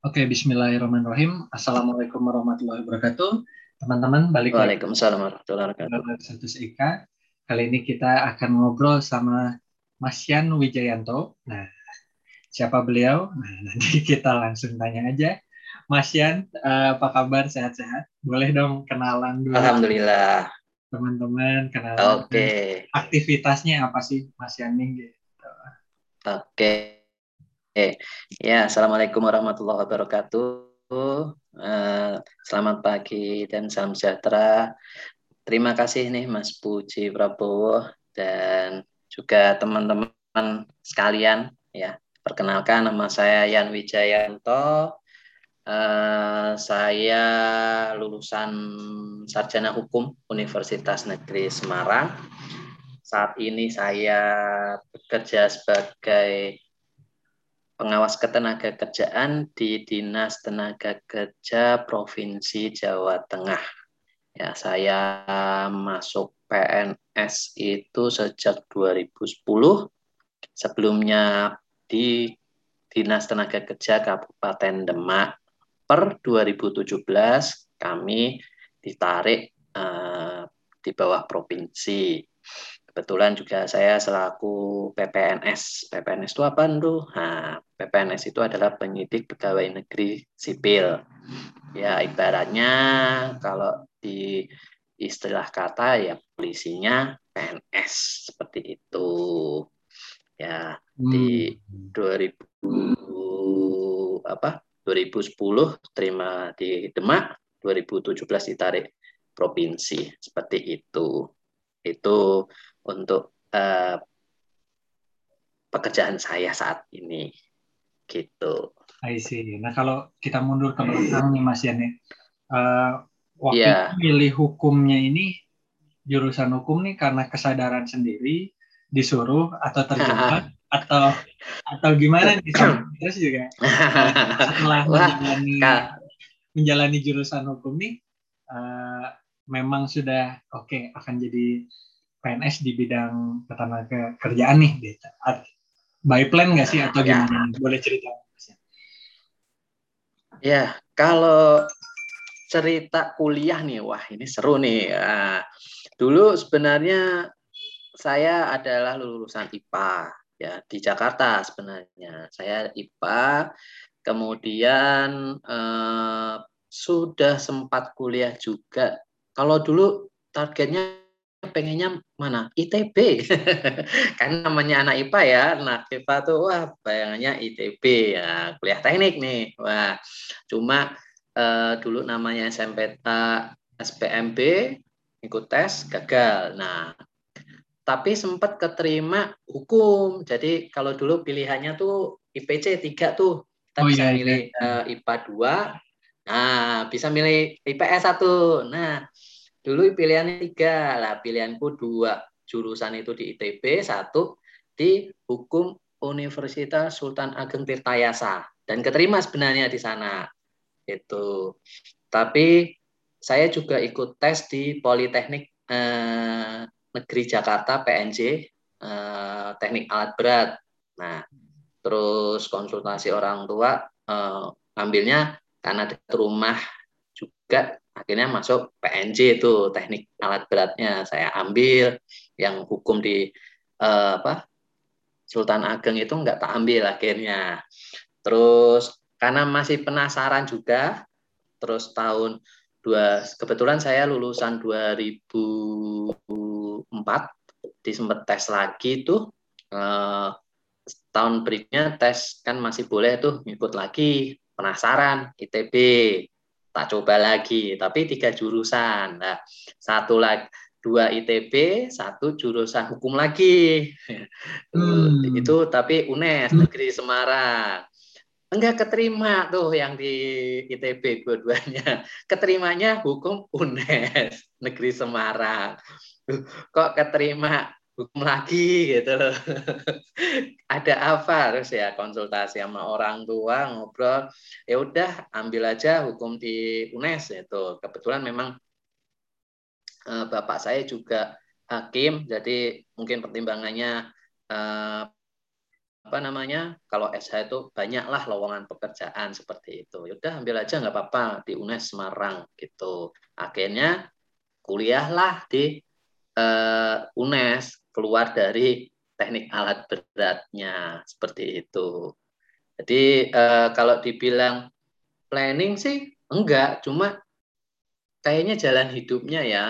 Oke, bismillahirrahmanirrahim. Assalamualaikum warahmatullahi wabarakatuh. Teman-teman, balik lagi. Waalaikumsalam warahmatullahi wabarakatuh. Eka. Kali ini kita akan ngobrol sama Mas Yan Wijayanto. Nah, siapa beliau? Nah, nanti kita langsung tanya aja. Mas Yan, eh, apa kabar? Sehat-sehat? Boleh dong kenalan dulu. Alhamdulillah. Teman-teman, kenalan. Oke. Okay. Aktivitasnya apa sih, Mas Yan? Gitu. Oke. Okay. Oke, ya assalamualaikum warahmatullahi wabarakatuh. Uh, selamat pagi dan salam sejahtera. Terima kasih nih Mas Puji Prabowo dan juga teman-teman sekalian ya. Perkenalkan nama saya Yan Wijayanto. Uh, saya lulusan sarjana hukum Universitas Negeri Semarang. Saat ini saya bekerja sebagai pengawas ketenaga kerjaan di Dinas Tenaga Kerja Provinsi Jawa Tengah. Ya, saya masuk PNS itu sejak 2010. Sebelumnya di Dinas Tenaga Kerja Kabupaten Demak. Per 2017 kami ditarik uh, di bawah provinsi. Kebetulan juga saya selaku PPNS. PPNS itu apa, Ndu? Nah, PPNS itu adalah penyidik pegawai negeri sipil. Ya, ibaratnya kalau di istilah kata ya polisinya PNS seperti itu. Ya, hmm. di 2000 apa? 2010 terima di Demak, 2017 ditarik provinsi seperti itu. Itu untuk uh, pekerjaan saya saat ini gitu. I see. Nah kalau kita mundur ke belakang nih Mas Yani, uh, waktu yeah. milih hukumnya ini jurusan hukum nih karena kesadaran sendiri disuruh atau terjebak atau atau gimana nih terus juga setelah menjalani menjalani jurusan hukum nih uh, memang sudah oke okay, akan jadi PNS di bidang ketenaga kerjaan nih. By plan nggak sih atau ya. gimana? Ya. Boleh cerita? Ya, kalau cerita kuliah nih, wah ini seru nih. Ya. Dulu sebenarnya saya adalah lulusan IPA ya di Jakarta sebenarnya. Saya IPA, kemudian eh, sudah sempat kuliah juga. Kalau dulu targetnya pengennya mana? ITB kan namanya anak IPA ya. Anak IPA tuh wah bayangannya ITB ya kuliah teknik nih. Wah cuma eh, dulu namanya SMPT SPMB ikut tes gagal. Nah tapi sempat keterima hukum. Jadi kalau dulu pilihannya tuh IPC 3 tuh. Kita oh, bisa iya, milih iya. Uh, IPA 2 nah bisa milih IPS 1 nah Dulu pilihannya tiga, lah pilihanku dua jurusan itu di ITB, satu di Hukum Universitas Sultan Ageng Tirtayasa dan keterima sebenarnya di sana. Itu. Tapi saya juga ikut tes di Politeknik eh, Negeri Jakarta PNJ eh, Teknik Alat Berat. Nah, terus konsultasi orang tua eh, ambilnya karena dekat rumah juga akhirnya masuk PNJ itu teknik alat beratnya. Saya ambil yang hukum di uh, apa Sultan Ageng itu nggak tak ambil akhirnya. Terus karena masih penasaran juga terus tahun dua kebetulan saya lulusan 2004 di sempat tes lagi tuh uh, tahun berikutnya tes kan masih boleh tuh ngikut lagi. Penasaran ITB tak coba lagi tapi tiga jurusan. Nah satu lagi dua ITB satu jurusan hukum lagi. Hmm. itu tapi UNES negeri Semarang. Enggak keterima tuh yang di ITB dua-duanya. Keterimanya hukum UNES negeri Semarang. Kok keterima hukum lagi gitu loh. Ada apa harus ya konsultasi sama orang tua ngobrol. Ya udah ambil aja hukum di UNES itu. Kebetulan memang eh, bapak saya juga hakim, jadi mungkin pertimbangannya eh, apa namanya kalau SH itu banyaklah lowongan pekerjaan seperti itu. Yaudah ambil aja nggak apa-apa di UNES Semarang gitu. Akhirnya kuliahlah di uh, UNES keluar dari teknik alat beratnya seperti itu. Jadi uh, kalau dibilang planning sih enggak, cuma kayaknya jalan hidupnya ya.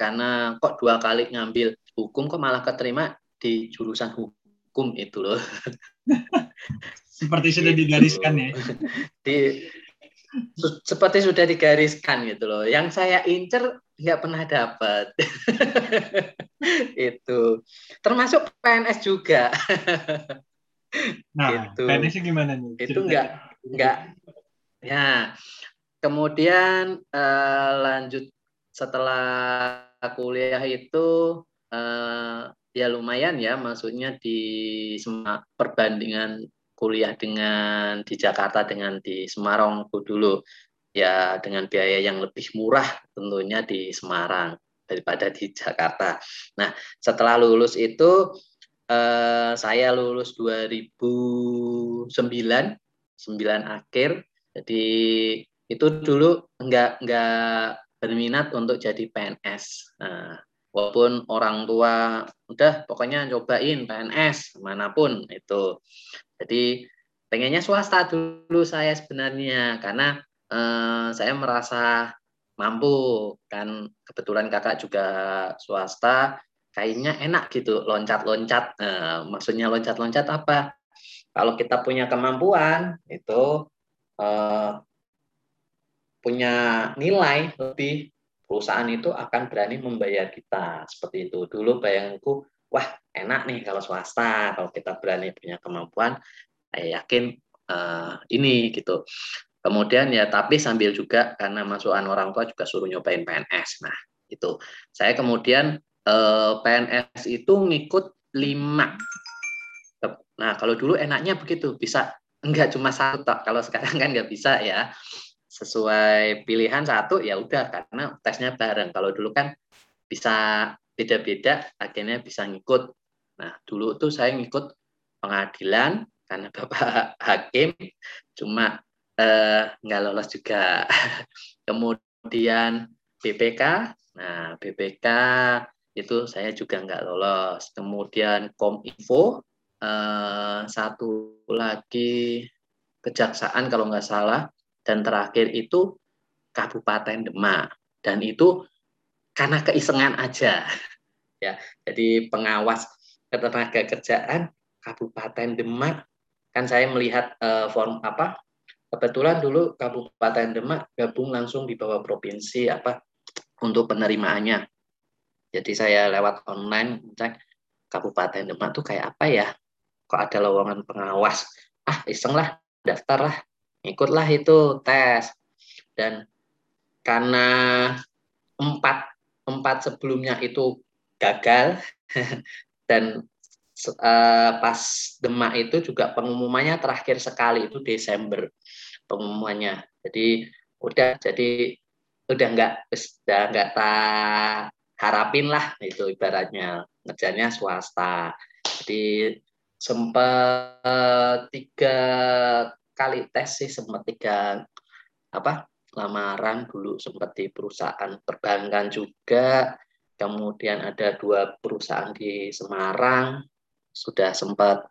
Karena kok dua kali ngambil hukum kok malah keterima di jurusan hukum hukum itu loh. seperti sudah digariskan ya. Di, seperti sudah digariskan gitu loh. Yang saya incer nggak pernah dapat. itu. Termasuk PNS juga. nah, gitu. PNS gimana nih? Itu nggak nggak ya. Kemudian uh, lanjut setelah kuliah itu uh, ya lumayan ya maksudnya di perbandingan kuliah dengan di Jakarta dengan di Semarang dulu ya dengan biaya yang lebih murah tentunya di Semarang daripada di Jakarta. Nah, setelah lulus itu eh, saya lulus 2009 9 akhir. Jadi itu dulu enggak enggak berminat untuk jadi PNS. Nah, walaupun orang tua udah pokoknya cobain PNS mana pun itu jadi pengennya swasta dulu saya sebenarnya karena eh, saya merasa mampu kan kebetulan kakak juga swasta kayaknya enak gitu loncat-loncat eh, maksudnya loncat-loncat apa kalau kita punya kemampuan itu eh, punya nilai lebih perusahaan itu akan berani membayar kita seperti itu. Dulu bayangku, wah enak nih kalau swasta, kalau kita berani punya kemampuan, saya yakin uh, ini gitu. Kemudian ya tapi sambil juga karena masukan orang tua juga suruh nyobain PNS. Nah itu saya kemudian eh, PNS itu ngikut lima. Nah kalau dulu enaknya begitu bisa enggak cuma satu tak kalau sekarang kan nggak bisa ya sesuai pilihan satu ya udah karena tesnya bareng. Kalau dulu kan bisa beda-beda, akhirnya bisa ngikut. Nah dulu tuh saya ngikut pengadilan karena bapak hakim, cuma eh, nggak lolos juga. Kemudian BPK, nah BPK itu saya juga nggak lolos. Kemudian Kominfo, eh, satu lagi kejaksaan kalau nggak salah. Dan terakhir itu Kabupaten Demak. Dan itu karena keisengan aja. Ya jadi pengawas ketenaga kerjaan Kabupaten Demak. Kan saya melihat uh, form apa kebetulan dulu Kabupaten Demak gabung langsung di bawah provinsi apa untuk penerimaannya. Jadi saya lewat online cek Kabupaten Demak tuh kayak apa ya? Kok ada lowongan pengawas? Ah iseng lah daftar lah ikutlah itu tes. Dan karena empat empat sebelumnya itu gagal dan uh, pas Demak itu juga pengumumannya terakhir sekali itu Desember pengumumannya. Jadi udah jadi udah nggak udah nggak tak harapin lah itu ibaratnya. Ngerjanya swasta. Jadi sempat tiga kali tes sih sempat tiga apa lamaran dulu sempat di perusahaan perbankan juga. Kemudian ada dua perusahaan di Semarang sudah sempat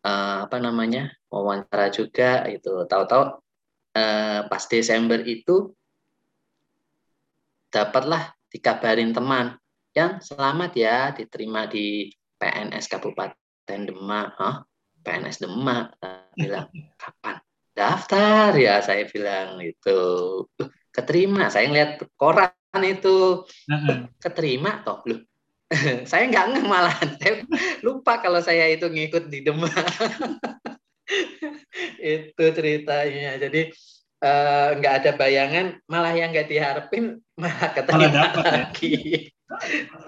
uh, apa namanya wawancara juga itu tahu-tahu uh, pas Desember itu dapatlah dikabarin teman yang selamat ya diterima di PNS Kabupaten Demak. Huh? PNS Demak bilang kapan daftar? Ya saya bilang itu keterima? Saya ngeliat koran itu. Keterima toh? Lu saya nggak ngeh malahan. Saya lupa kalau saya itu ngikut di Demak itu ceritanya. Jadi eh, nggak uh, ada bayangan malah yang nggak diharapin malah dapet, ya? lagi.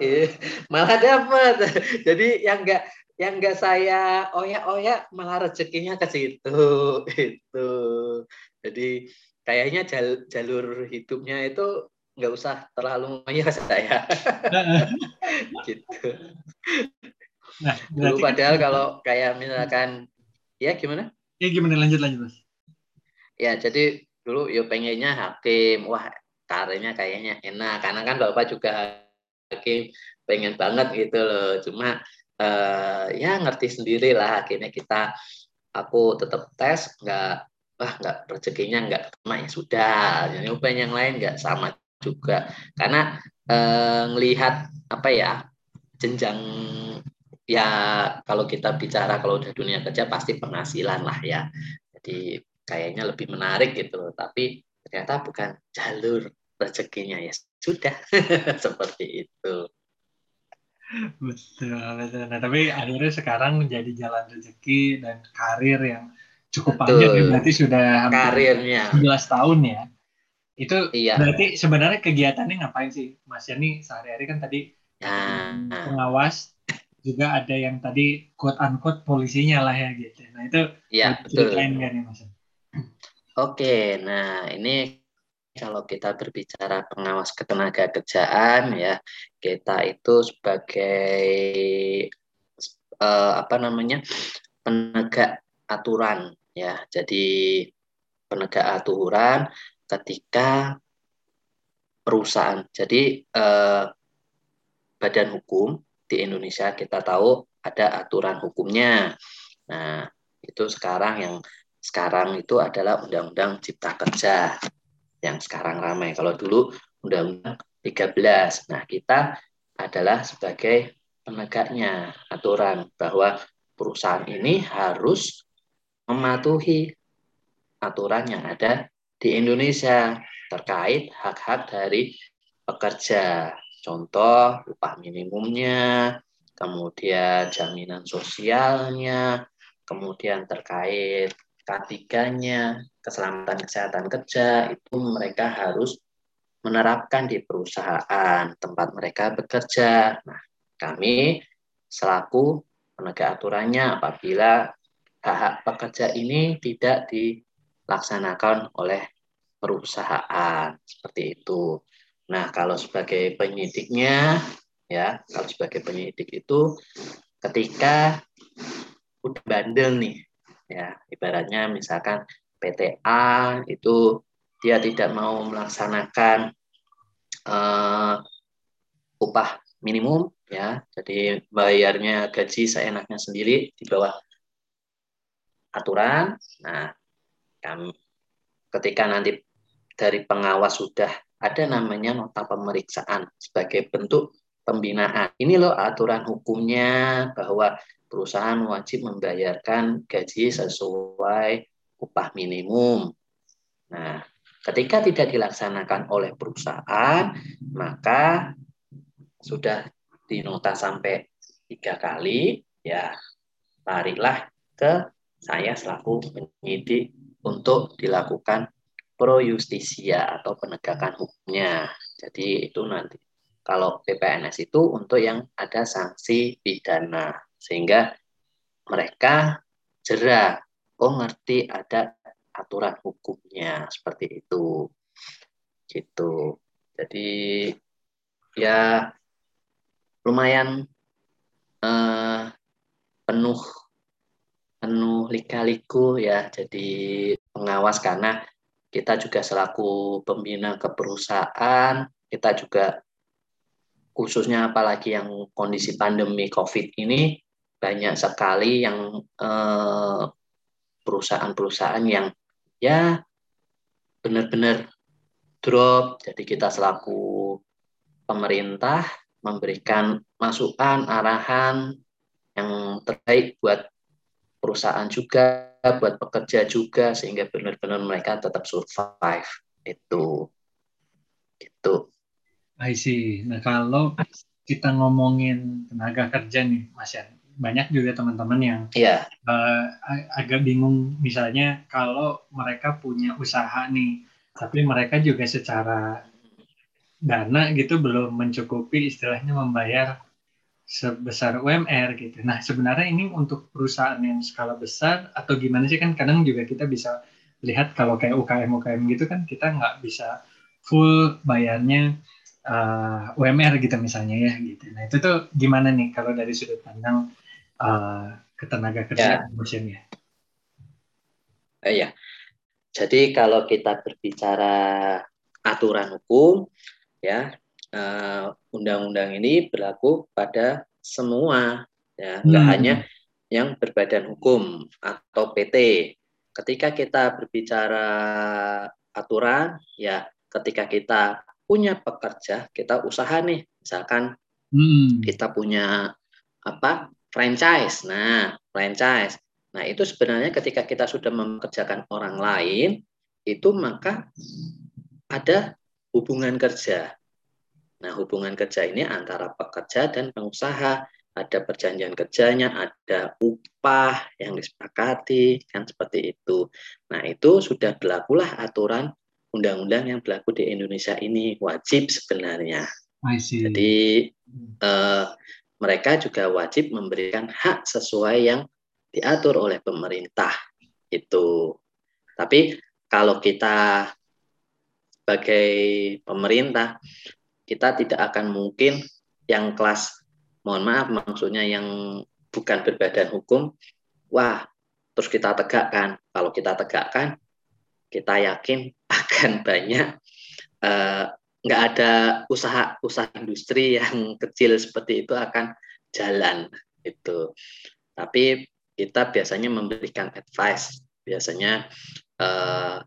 Ya? malah dapat jadi yang nggak yang enggak saya oyak-oyak malah rezekinya ke situ. Itu. Jadi kayaknya jalur hidupnya itu nggak usah terlalu ngoyak saya. Gitu. Nah, dulu padahal kalau kayak misalkan ya gimana? Ya gimana? Lanjut lanjut mas. Ya jadi dulu ya pengennya hakim, wah karirnya kayaknya enak. Karena kan bapak juga hakim. Pengen banget gitu loh. Cuma uh, ya ngerti sendiri lah akhirnya kita. Aku tetap tes nggak wah nggak rezekinya nggak kena. Ya sudah. Jadi upaya yang lain nggak sama juga. Karena uh, ngelihat apa ya jenjang ya kalau kita bicara kalau udah dunia kerja pasti penghasilan lah ya. Jadi kayaknya lebih menarik gitu Tapi ternyata bukan jalur rezekinya ya sudah seperti itu. Betul, betul. Nah, tapi akhirnya sekarang menjadi jalan rezeki dan karir yang cukup panjang ya, berarti sudah karirnya 11 tahun ya. Itu iya. berarti sebenarnya kegiatannya ngapain sih Mas Yani sehari-hari kan tadi nah. pengawas juga ada yang tadi quote unquote polisinya lah ya gitu. Nah itu ya, ceritain kan nih mas? Oke, nah ini kalau kita berbicara pengawas ketenaga kerjaan ya kita itu sebagai uh, apa namanya penegak aturan ya. Jadi penegak aturan ketika perusahaan. Jadi uh, badan hukum di Indonesia kita tahu ada aturan hukumnya. Nah, itu sekarang yang sekarang itu adalah Undang-Undang Cipta Kerja yang sekarang ramai. Kalau dulu Undang-Undang 13. Nah, kita adalah sebagai penegaknya aturan bahwa perusahaan ini harus mematuhi aturan yang ada di Indonesia terkait hak-hak dari pekerja. Contoh upah minimumnya, kemudian jaminan sosialnya, kemudian terkait ketiganya, keselamatan kesehatan kerja, itu mereka harus menerapkan di perusahaan tempat mereka bekerja. Nah, kami selaku penegak aturannya apabila hak-hak pekerja ini tidak dilaksanakan oleh perusahaan seperti itu. Nah, kalau sebagai penyidiknya, ya, kalau sebagai penyidik itu ketika udah bandel nih, ya, ibaratnya misalkan PTA itu dia tidak mau melaksanakan uh, upah minimum, ya, jadi bayarnya gaji seenaknya sendiri di bawah aturan. Nah, kami ketika nanti dari pengawas sudah ada namanya nota pemeriksaan sebagai bentuk pembinaan. Ini loh aturan hukumnya bahwa perusahaan wajib membayarkan gaji sesuai upah minimum. Nah, ketika tidak dilaksanakan oleh perusahaan, maka sudah dinota sampai tiga kali, ya larilah ke saya selaku penyidik untuk dilakukan pro justisia atau penegakan hukumnya. Jadi itu nanti kalau PPNS itu untuk yang ada sanksi pidana sehingga mereka jerah, oh ngerti ada aturan hukumnya seperti itu. Gitu. Jadi ya lumayan eh, penuh penuh lika-liku ya jadi pengawas karena kita juga selaku pembina keperusahaan, kita juga khususnya apalagi yang kondisi pandemi COVID ini banyak sekali yang eh, perusahaan-perusahaan yang ya benar-benar drop. Jadi kita selaku pemerintah memberikan masukan, arahan yang terbaik buat perusahaan juga buat pekerja juga sehingga benar-benar mereka tetap survive itu itu I see. Nah kalau kita ngomongin tenaga kerja nih Mas Yan banyak juga teman-teman yang yeah. Iya. uh, agak bingung misalnya kalau mereka punya usaha nih tapi mereka juga secara dana gitu belum mencukupi istilahnya membayar sebesar UMR gitu. Nah sebenarnya ini untuk perusahaan yang skala besar atau gimana sih kan kadang juga kita bisa lihat kalau kayak UKM UKM gitu kan kita nggak bisa full bayarnya uh, UMR gitu misalnya ya gitu. Nah itu tuh gimana nih kalau dari sudut pandang uh, ketenaga kerjaan ya. Uh, ya. Jadi kalau kita berbicara aturan hukum, ya uh, undang-undang ini berlaku pada semua, ya nggak hmm. hanya yang berbadan hukum atau PT. Ketika kita berbicara aturan, ya ketika kita punya pekerja, kita usaha nih, misalkan hmm. kita punya apa franchise. Nah, franchise. Nah, itu sebenarnya ketika kita sudah mempekerjakan orang lain, itu maka ada hubungan kerja. Nah, hubungan kerja ini antara pekerja dan pengusaha. Ada perjanjian kerjanya, ada upah yang disepakati, kan seperti itu. Nah, itu sudah berlakulah aturan undang-undang yang berlaku di Indonesia ini wajib sebenarnya. Jadi eh, mereka juga wajib memberikan hak sesuai yang diatur oleh pemerintah itu. Tapi kalau kita sebagai pemerintah kita tidak akan mungkin yang kelas mohon maaf maksudnya yang bukan berbadan hukum wah terus kita tegakkan. Kalau kita tegakkan kita yakin akan banyak eh, nggak uh, ada usaha usaha industri yang kecil seperti itu akan jalan itu tapi kita biasanya memberikan advice. Biasanya uh,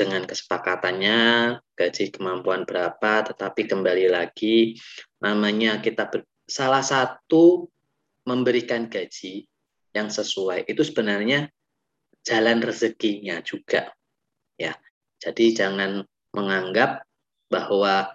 dengan kesepakatannya gaji kemampuan berapa tetapi kembali lagi namanya kita salah satu memberikan gaji yang sesuai itu sebenarnya jalan rezekinya juga. Ya. Jadi jangan menganggap bahwa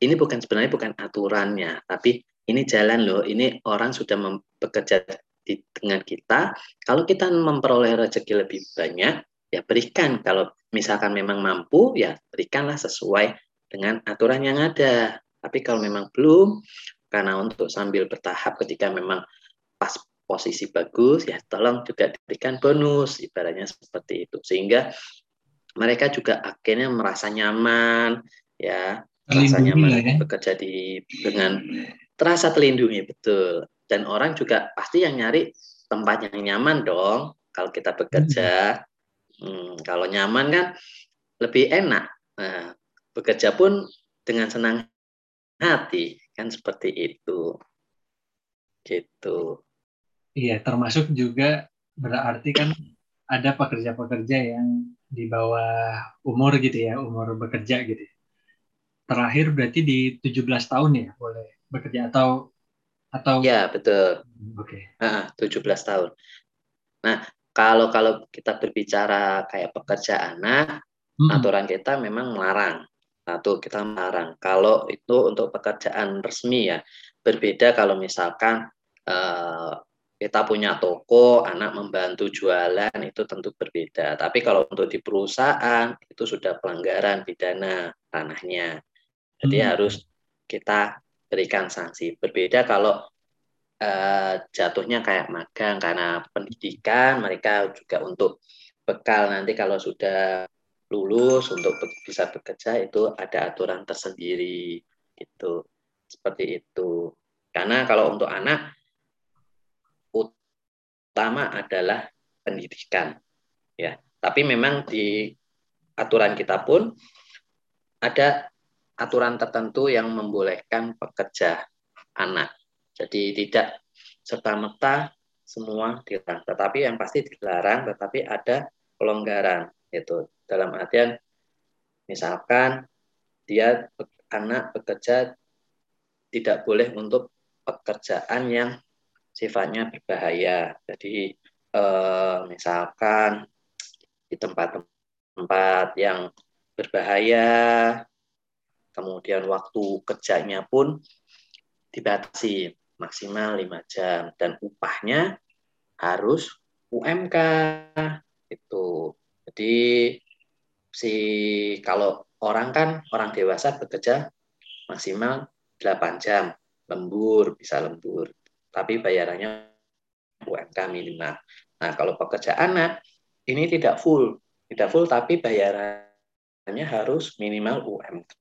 ini bukan sebenarnya bukan aturannya, tapi ini jalan loh. Ini orang sudah bekerja di dengan kita. Kalau kita memperoleh rezeki lebih banyak, ya berikan. Kalau misalkan memang mampu, ya berikanlah sesuai dengan aturan yang ada. Tapi kalau memang belum, karena untuk sambil bertahap ketika memang pas posisi bagus ya tolong juga diberikan bonus ibaratnya seperti itu sehingga mereka juga akhirnya merasa nyaman ya merasa nyaman ya. bekerja di dengan terasa terlindungi betul dan orang juga pasti yang nyari tempat yang nyaman dong kalau kita bekerja hmm. Kalau nyaman kan lebih enak nah, bekerja pun dengan senang hati kan seperti itu gitu Iya, termasuk juga berarti kan ada pekerja-pekerja yang di bawah umur gitu ya, umur bekerja gitu. Terakhir berarti di 17 tahun ya boleh bekerja atau atau Ya, betul. Oke. Okay. 17 tahun. Nah, kalau kalau kita berbicara kayak pekerja anak, hmm. aturan kita memang melarang. Satu kita melarang. Kalau itu untuk pekerjaan resmi ya, berbeda kalau misalkan uh, kita punya toko, anak membantu jualan itu tentu berbeda. Tapi kalau untuk di perusahaan itu sudah pelanggaran pidana ranahnya. Jadi hmm. harus kita berikan sanksi. Berbeda kalau uh, jatuhnya kayak magang karena pendidikan, mereka juga untuk bekal. Nanti kalau sudah lulus untuk bisa bekerja itu ada aturan tersendiri itu seperti itu. Karena kalau untuk anak utama adalah pendidikan ya. Tapi memang di aturan kita pun ada aturan tertentu yang membolehkan pekerja anak jadi tidak serta merta semua dilarang. Tetapi yang pasti dilarang tetapi ada pelonggaran itu dalam artian misalkan dia anak bekerja tidak boleh untuk pekerjaan yang sifatnya berbahaya. Jadi eh, misalkan di tempat-tempat yang berbahaya, kemudian waktu kerjanya pun dibatasi maksimal lima jam dan upahnya harus UMK itu. Jadi si kalau orang kan orang dewasa bekerja maksimal 8 jam lembur bisa lembur tapi bayarannya UMK minimal. Nah, kalau pekerja anak ini tidak full, tidak full tapi bayarannya harus minimal UMK.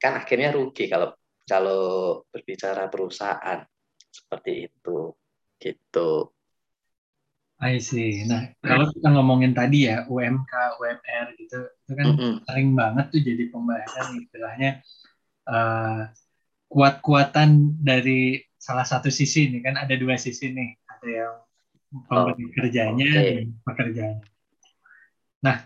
Kan akhirnya rugi kalau kalau berbicara perusahaan seperti itu. gitu. I see. Nah, kalau kita ngomongin tadi ya UMK, UMR gitu, itu kan mm -hmm. sering banget tuh jadi pembahasan istilahnya uh, kuat-kuatan dari salah satu sisi nih kan ada dua sisi nih, ada yang pemberi oh, kerjanya okay. dan pekerjaannya. Nah,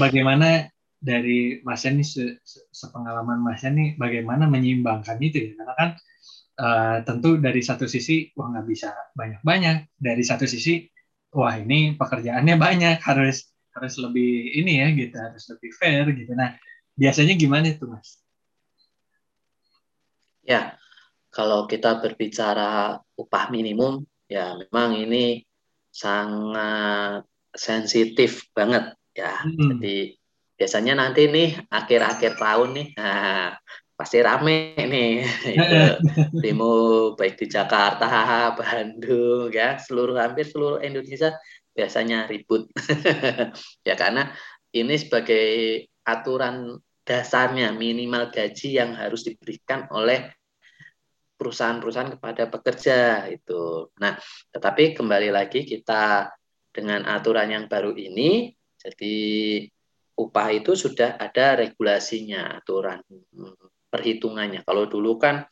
bagaimana dari Mas Yani se sepengalaman Mas Yani bagaimana menyeimbangkan itu ya? Karena kan uh, tentu dari satu sisi wah nggak bisa banyak-banyak, dari satu sisi wah ini pekerjaannya banyak. Harus harus lebih ini ya gitu. Harus lebih fair gitu. Nah biasanya gimana itu mas? Ya kalau kita berbicara upah minimum ya memang ini sangat sensitif banget ya. Hmm. jadi biasanya nanti nih akhir-akhir tahun nih nah, pasti rame nih. Itu demo baik di Jakarta, Bandung ya. Seluruh hampir seluruh Indonesia biasanya ribut. Ya karena ini sebagai aturan dasarnya minimal gaji yang harus diberikan oleh perusahaan-perusahaan kepada pekerja itu. Nah, tetapi kembali lagi kita dengan aturan yang baru ini jadi upah itu sudah ada regulasinya aturan perhitungannya. Kalau dulu kan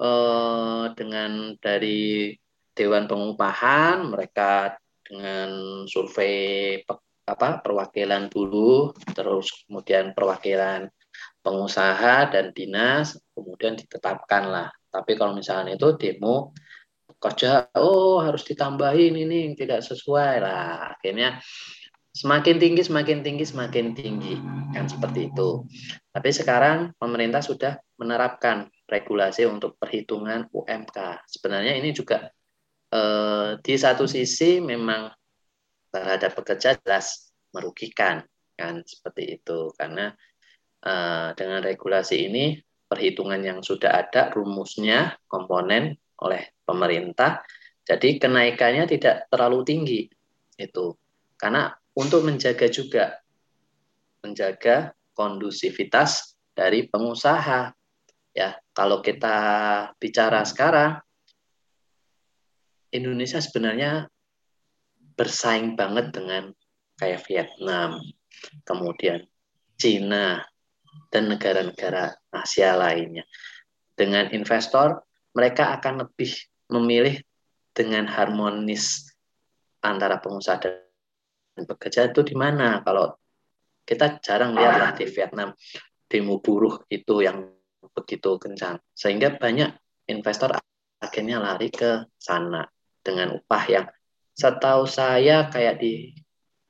eh, dengan dari Dewan Pengupahan mereka dengan survei apa perwakilan dulu, terus kemudian perwakilan pengusaha dan dinas, kemudian ditetapkanlah. Tapi kalau misalnya itu demo kerja, oh harus ditambahin ini tidak sesuai lah. Akhirnya semakin tinggi semakin tinggi semakin tinggi kan seperti itu. Tapi sekarang pemerintah sudah menerapkan regulasi untuk perhitungan UMK. Sebenarnya ini juga eh, di satu sisi memang terhadap pekerja jelas merugikan kan seperti itu karena eh, dengan regulasi ini perhitungan yang sudah ada rumusnya komponen oleh pemerintah jadi kenaikannya tidak terlalu tinggi itu karena untuk menjaga juga menjaga kondusivitas dari pengusaha. Ya, kalau kita bicara sekarang Indonesia sebenarnya bersaing banget dengan kayak Vietnam, kemudian Cina dan negara-negara Asia lainnya. Dengan investor, mereka akan lebih memilih dengan harmonis antara pengusaha dan bekerja itu di mana? Kalau kita jarang lihat lah di Vietnam demo buruh itu yang begitu kencang, sehingga banyak investor akhirnya lari ke sana dengan upah yang setahu saya kayak di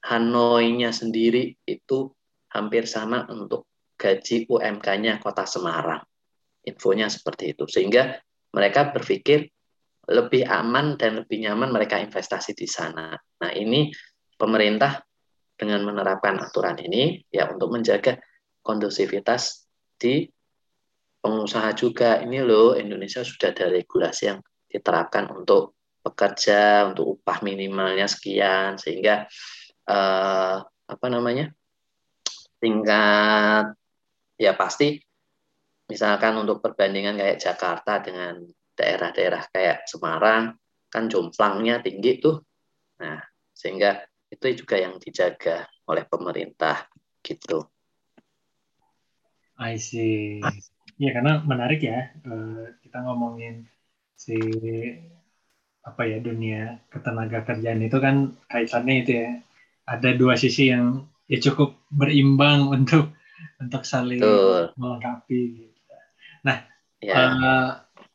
Hanoi-nya sendiri itu hampir sama untuk gaji UMK-nya kota Semarang. Infonya seperti itu. Sehingga mereka berpikir lebih aman dan lebih nyaman mereka investasi di sana. Nah, ini pemerintah dengan menerapkan aturan ini ya untuk menjaga kondusivitas di pengusaha juga. Ini loh Indonesia sudah ada regulasi yang diterapkan untuk pekerja untuk upah minimalnya sekian sehingga eh, apa namanya tingkat ya pasti misalkan untuk perbandingan kayak Jakarta dengan daerah-daerah kayak Semarang kan jomplangnya tinggi tuh. Nah sehingga itu juga yang dijaga oleh pemerintah gitu. I see. Ya karena menarik ya uh, kita ngomongin si apa ya dunia ketenaga kerjaan itu kan kaitannya itu ya ada dua sisi yang ya cukup berimbang untuk untuk saling Betul. melengkapi. Gitu. Nah ya. uh,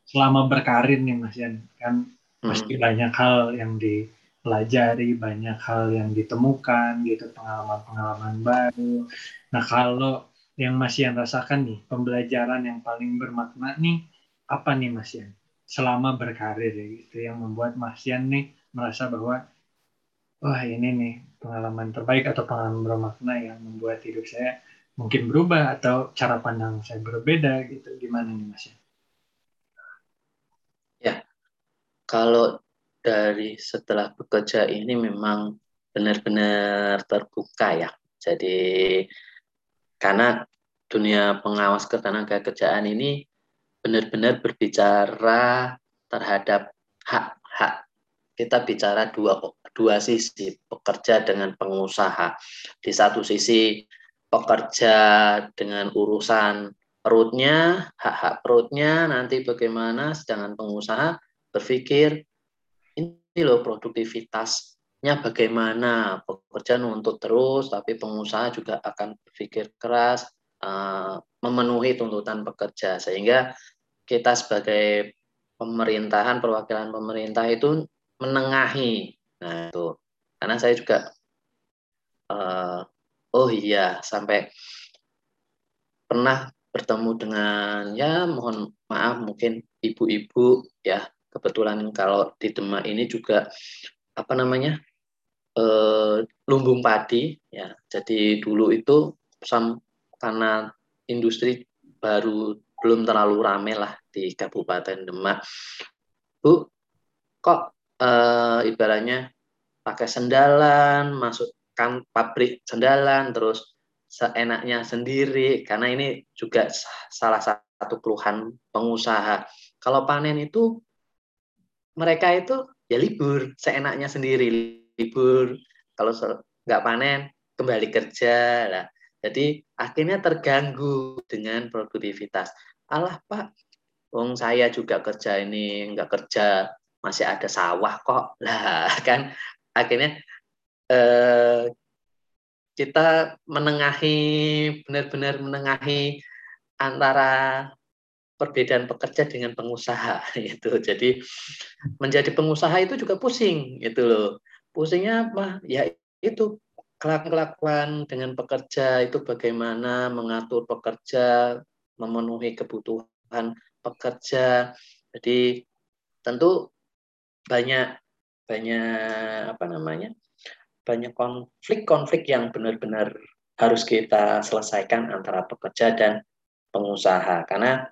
selama berkarir nih Mas Yan kan hmm. pasti banyak hal yang di pelajari banyak hal yang ditemukan gitu pengalaman-pengalaman baru. Nah kalau yang Mas Yan rasakan nih pembelajaran yang paling bermakna nih apa nih Mas Yan selama berkarir ya gitu yang membuat Mas Yan nih merasa bahwa wah ini nih pengalaman terbaik atau pengalaman bermakna yang membuat hidup saya mungkin berubah atau cara pandang saya berbeda gitu gimana nih Mas Yan? Ya kalau dari setelah bekerja ini memang benar-benar terbuka ya. Jadi karena dunia pengawas ketenaga kerjaan ini benar-benar berbicara terhadap hak-hak kita bicara dua dua sisi pekerja dengan pengusaha. Di satu sisi pekerja dengan urusan perutnya, hak-hak perutnya, nanti bagaimana, sedangkan pengusaha berpikir loh produktivitasnya bagaimana, pekerja nuntut terus, tapi pengusaha juga akan berpikir keras, uh, memenuhi tuntutan pekerja, sehingga kita sebagai pemerintahan, perwakilan pemerintah itu menengahi. Nah itu, karena saya juga, uh, oh iya, sampai pernah bertemu dengan ya mohon maaf mungkin ibu-ibu ya kebetulan kalau di Demak ini juga apa namanya eh, lumbung padi ya jadi dulu itu sam, karena industri baru belum terlalu rame lah di Kabupaten Demak Bu kok eh, ibaratnya pakai sendalan masukkan pabrik sendalan terus seenaknya sendiri karena ini juga salah satu keluhan pengusaha. Kalau panen itu mereka itu ya libur seenaknya sendiri libur kalau nggak panen kembali kerja lah. Jadi akhirnya terganggu dengan produktivitas. Allah Pak, wong saya juga kerja ini nggak kerja masih ada sawah kok lah kan akhirnya eh, kita menengahi benar-benar menengahi antara perbedaan pekerja dengan pengusaha itu. Jadi menjadi pengusaha itu juga pusing itu loh. Pusingnya apa? Ya itu kelakuan dengan pekerja itu bagaimana mengatur pekerja, memenuhi kebutuhan pekerja. Jadi tentu banyak banyak apa namanya? banyak konflik-konflik yang benar-benar harus kita selesaikan antara pekerja dan pengusaha. Karena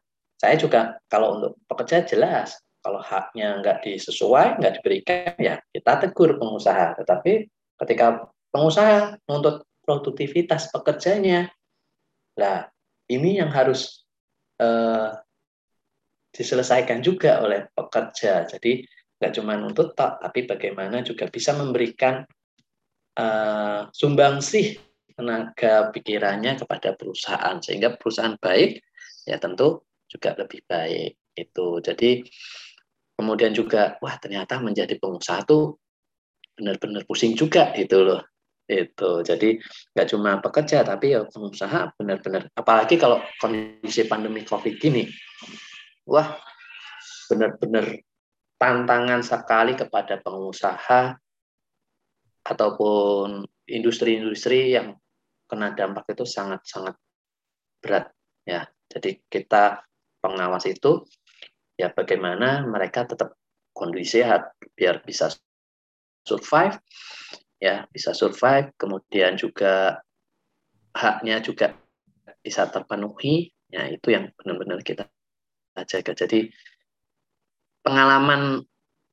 saya juga kalau untuk pekerja jelas, kalau haknya nggak disesuai, nggak diberikan, ya kita tegur pengusaha. Tetapi ketika pengusaha menuntut produktivitas pekerjanya, lah ini yang harus eh, diselesaikan juga oleh pekerja. Jadi nggak cuma nuntut tapi bagaimana juga bisa memberikan uh, sumbangsih tenaga pikirannya kepada perusahaan sehingga perusahaan baik ya tentu juga lebih baik itu jadi kemudian juga wah ternyata menjadi pengusaha tuh benar-benar pusing juga itu loh itu jadi nggak cuma pekerja tapi ya pengusaha benar-benar apalagi kalau kondisi pandemi covid gini wah benar-benar tantangan sekali kepada pengusaha ataupun industri-industri yang kena dampak itu sangat-sangat berat ya. Jadi kita pengawas itu ya bagaimana mereka tetap kondisi sehat biar bisa survive ya bisa survive. Kemudian juga haknya juga bisa terpenuhi. Ya itu yang benar-benar kita jaga. Jadi pengalaman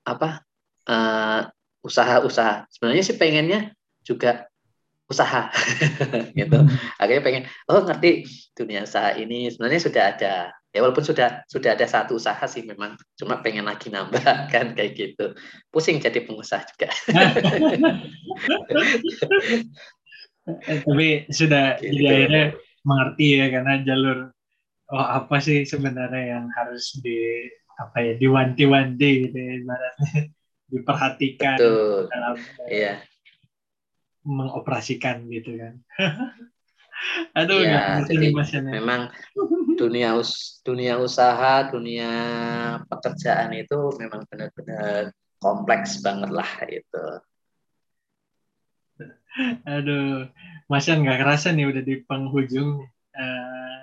apa uh, usaha-usaha. Sebenarnya sih pengennya juga usaha gitu. Hmm. Akhirnya pengen oh ngerti dunia usaha ini sebenarnya sudah ada. Ya walaupun sudah sudah ada satu usaha sih memang cuma pengen lagi nambah kan kayak gitu. Pusing jadi pengusaha juga. Tapi sudah gitu. jadi akhirnya mengerti ya karena jalur oh apa sih sebenarnya yang harus di apa ya diwanti-wanti gitu ya ibaratnya diperhatikan Betul. dalam iya. Mengoperasikan gitu kan. Aduh, ya, jadi memang dunia us dunia usaha, dunia pekerjaan itu memang benar-benar kompleks banget lah itu. Aduh, Mas nggak kerasa nih udah di penghujung uh,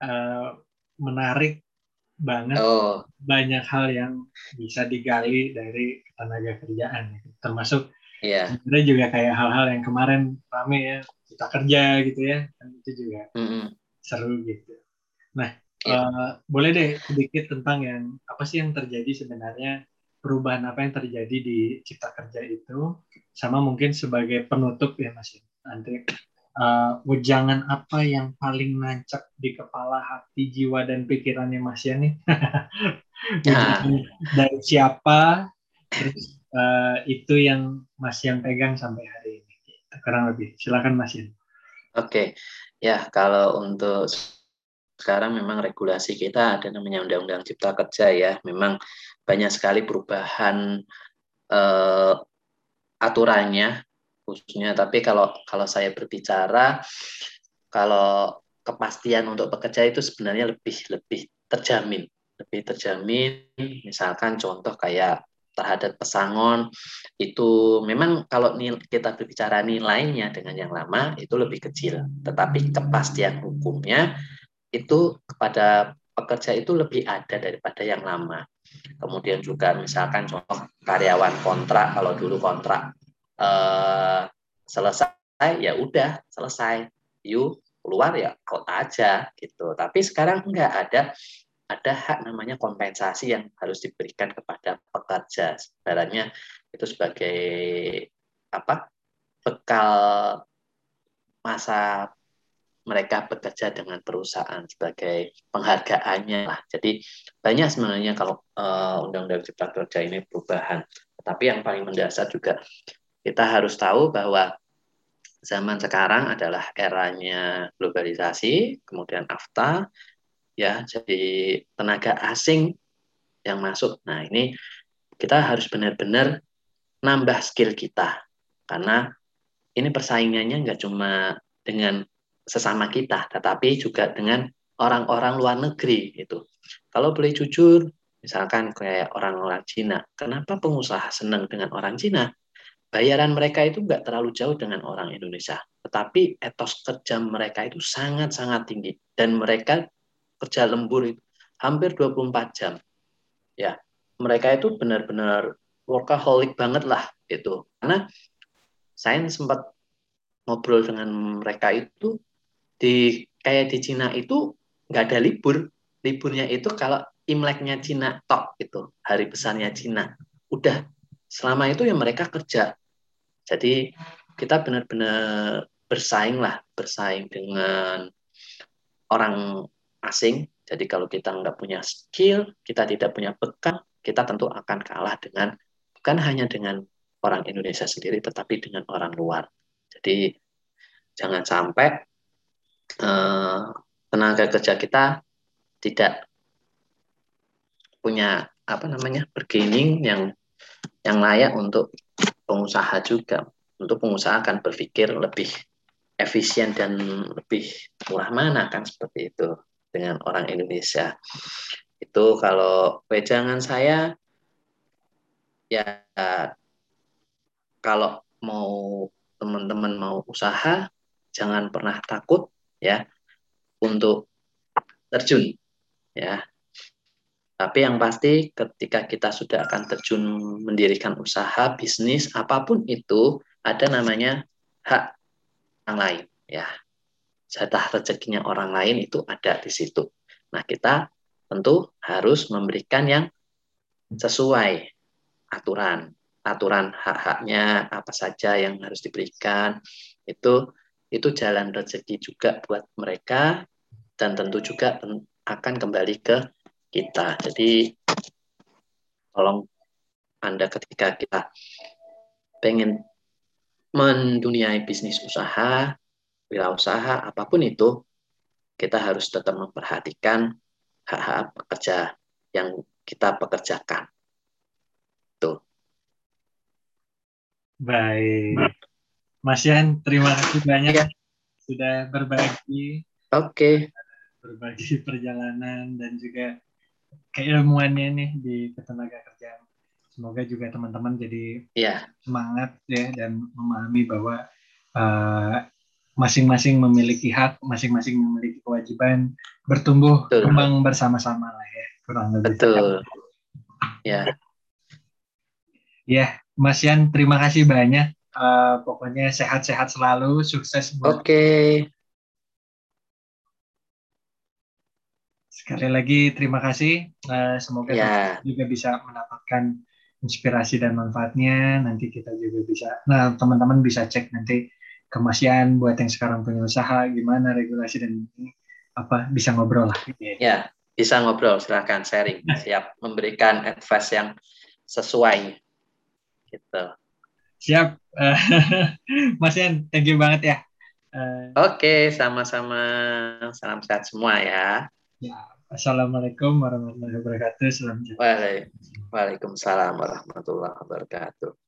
uh, menarik banget oh. banyak hal yang bisa digali dari tenaga kerjaan termasuk yeah. sebenarnya juga kayak hal-hal yang kemarin rame ya kita kerja gitu ya kan itu juga mm -hmm. seru gitu nah yeah. Iya. uh, boleh deh sedikit tentang yang apa sih yang terjadi sebenarnya perubahan apa yang terjadi di cipta kerja itu sama mungkin sebagai penutup ya mas nanti uh, wejangan apa yang paling nancap di kepala hati jiwa dan pikirannya Mas Yani? nah. dari siapa terus uh, itu yang Mas yang pegang sampai hari ini. Kurang lebih. Silakan Mas Yan. Oke, ya kalau untuk sekarang memang regulasi kita ada namanya Undang-Undang Cipta Kerja ya. Memang banyak sekali perubahan uh, aturannya khususnya. Tapi kalau kalau saya berbicara kalau kepastian untuk pekerja itu sebenarnya lebih lebih terjamin, lebih terjamin. Misalkan contoh kayak terhadap pesangon itu memang kalau kita berbicara nilainya dengan yang lama itu lebih kecil, tetapi kepastian hukumnya itu kepada pekerja itu lebih ada daripada yang lama. Kemudian juga misalkan contoh karyawan kontrak kalau dulu kontrak eh, selesai ya udah selesai. You keluar ya out aja gitu. Tapi sekarang enggak ada ada hak namanya kompensasi yang harus diberikan kepada pekerja sebenarnya itu sebagai apa bekal masa mereka bekerja dengan perusahaan sebagai penghargaannya lah. Jadi banyak sebenarnya kalau uh, undang-undang cipta kerja ini perubahan. Tapi yang paling mendasar juga kita harus tahu bahwa zaman sekarang adalah eranya globalisasi, kemudian AFTA, ya jadi tenaga asing yang masuk. Nah ini kita harus benar-benar nambah skill kita karena ini persaingannya nggak cuma dengan sesama kita, tetapi juga dengan orang-orang luar negeri itu. Kalau boleh jujur, misalkan kayak orang-orang Cina, kenapa pengusaha senang dengan orang Cina? bayaran mereka itu nggak terlalu jauh dengan orang Indonesia. Tetapi etos kerja mereka itu sangat-sangat tinggi. Dan mereka kerja lembur itu hampir 24 jam. Ya, mereka itu benar-benar workaholic banget lah itu. Karena saya sempat ngobrol dengan mereka itu di kayak di Cina itu nggak ada libur. Liburnya itu kalau Imleknya Cina tok itu hari besarnya Cina. Udah selama itu ya mereka kerja jadi kita benar-benar bersaing lah, bersaing dengan orang asing. Jadi kalau kita nggak punya skill, kita tidak punya bekal, kita tentu akan kalah dengan bukan hanya dengan orang Indonesia sendiri, tetapi dengan orang luar. Jadi jangan sampai eh, tenaga kerja kita tidak punya apa namanya bargaining yang yang layak untuk pengusaha juga. Untuk pengusaha akan berpikir lebih efisien dan lebih murah mana kan seperti itu dengan orang Indonesia. Itu kalau wejangan saya ya kalau mau teman-teman mau usaha jangan pernah takut ya untuk terjun ya tapi yang pasti ketika kita sudah akan terjun mendirikan usaha, bisnis, apa pun itu, ada namanya hak orang lain. ya Jatah rezekinya orang lain itu ada di situ. Nah kita tentu harus memberikan yang sesuai aturan. Aturan hak-haknya apa saja yang harus diberikan. Itu itu jalan rezeki juga buat mereka dan tentu juga akan kembali ke kita. Jadi tolong Anda ketika kita pengen menduniai bisnis usaha, wirausaha, apa pun itu, kita harus tetap memperhatikan hak-hak pekerja yang kita pekerjakan. Tuh. Baik. Mas Yan, terima kasih banyak ya. sudah berbagi. Oke. Okay. Berbagi perjalanan dan juga keilmuannya nih di ketenaga kerjaan. Semoga juga teman-teman jadi yeah. semangat ya dan memahami bahwa eh, masing-masing memiliki hak, masing-masing memiliki kewajiban bertumbuh Betul. kembang bersama-sama lah ya kurang lebih. Betul. Ya. Ya, Mas Yan, terima kasih banyak. Uh, pokoknya sehat-sehat selalu, sukses buat Oke. Sekali lagi terima kasih. Uh, semoga ya. juga bisa mendapatkan inspirasi dan manfaatnya. Nanti kita juga bisa, nah teman-teman bisa cek nanti kemasian buat yang sekarang punya usaha gimana regulasi dan apa bisa ngobrol lah. Ya bisa ngobrol silahkan sharing. Nah. Siap memberikan advice yang sesuai. Gitu. Siap. Mas Yan thank you banget ya. Eh, Oke okay, sama-sama. Salam sehat semua ya. Ya Assalamualaikum warahmatullahi wabarakatuh. Salam Waalaikumsalam warahmatullahi wabarakatuh.